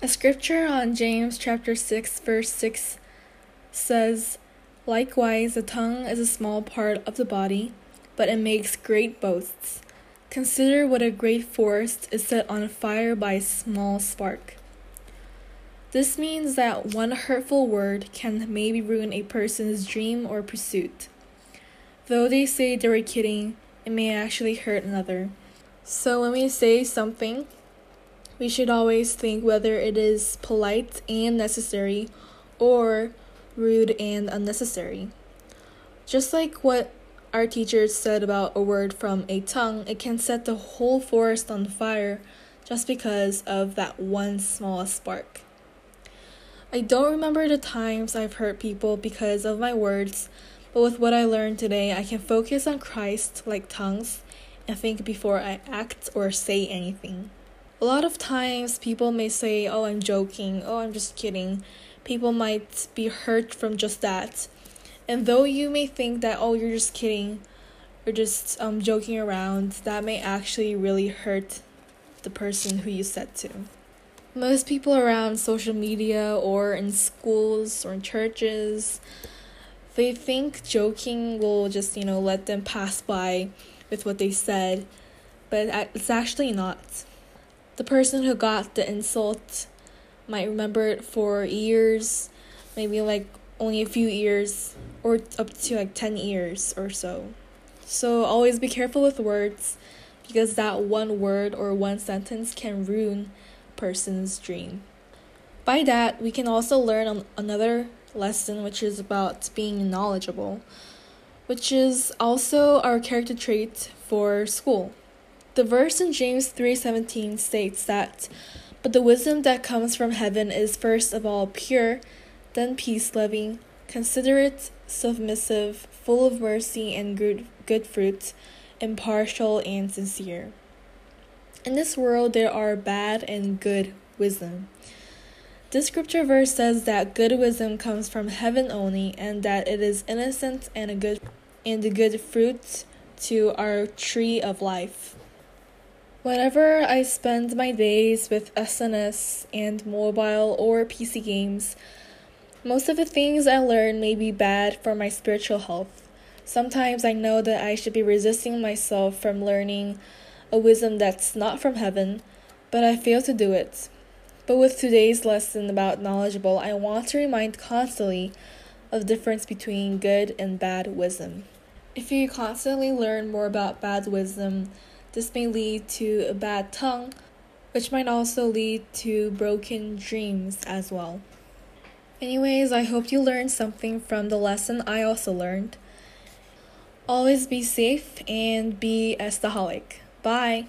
A scripture on James chapter 6 verse 6 says, Likewise the tongue is a small part of the body, but it makes great boasts. Consider what a great forest is set on fire by a small spark. This means that one hurtful word can maybe ruin a person's dream or pursuit. Though they say they were kidding, it may actually hurt another. So when we say something, we should always think whether it is polite and necessary or rude and unnecessary. Just like what our teachers said about a word from a tongue, it can set the whole forest on fire just because of that one small spark. I don't remember the times I've hurt people because of my words, but with what I learned today, I can focus on Christ like tongues and think before I act or say anything. A lot of times people may say, Oh, I'm joking, oh, I'm just kidding. People might be hurt from just that. And though you may think that, oh, you're just kidding, or just um, joking around, that may actually really hurt the person who you said to. Most people around social media or in schools or in churches, they think joking will just, you know, let them pass by with what they said, but it's actually not the person who got the insult might remember it for years, maybe like only a few years, or up to like 10 years or so. So always be careful with words because that one word or one sentence can ruin a person's dream. By that, we can also learn another lesson which is about being knowledgeable, which is also our character trait for school. The verse in James 3:17 states that but the wisdom that comes from heaven is first of all pure, then peace-loving, considerate, submissive, full of mercy and good good fruit, impartial and sincere. In this world there are bad and good wisdom. This scripture verse says that good wisdom comes from heaven only and that it is innocent and a good and a good fruit to our tree of life. Whenever I spend my days with SNS and mobile or PC games, most of the things I learn may be bad for my spiritual health. Sometimes I know that I should be resisting myself from learning a wisdom that's not from heaven, but I fail to do it. But with today's lesson about knowledgeable, I want to remind constantly of the difference between good and bad wisdom. If you constantly learn more about bad wisdom, this may lead to a bad tongue, which might also lead to broken dreams as well. Anyways, I hope you learned something from the lesson I also learned. Always be safe and be a staholic. Bye.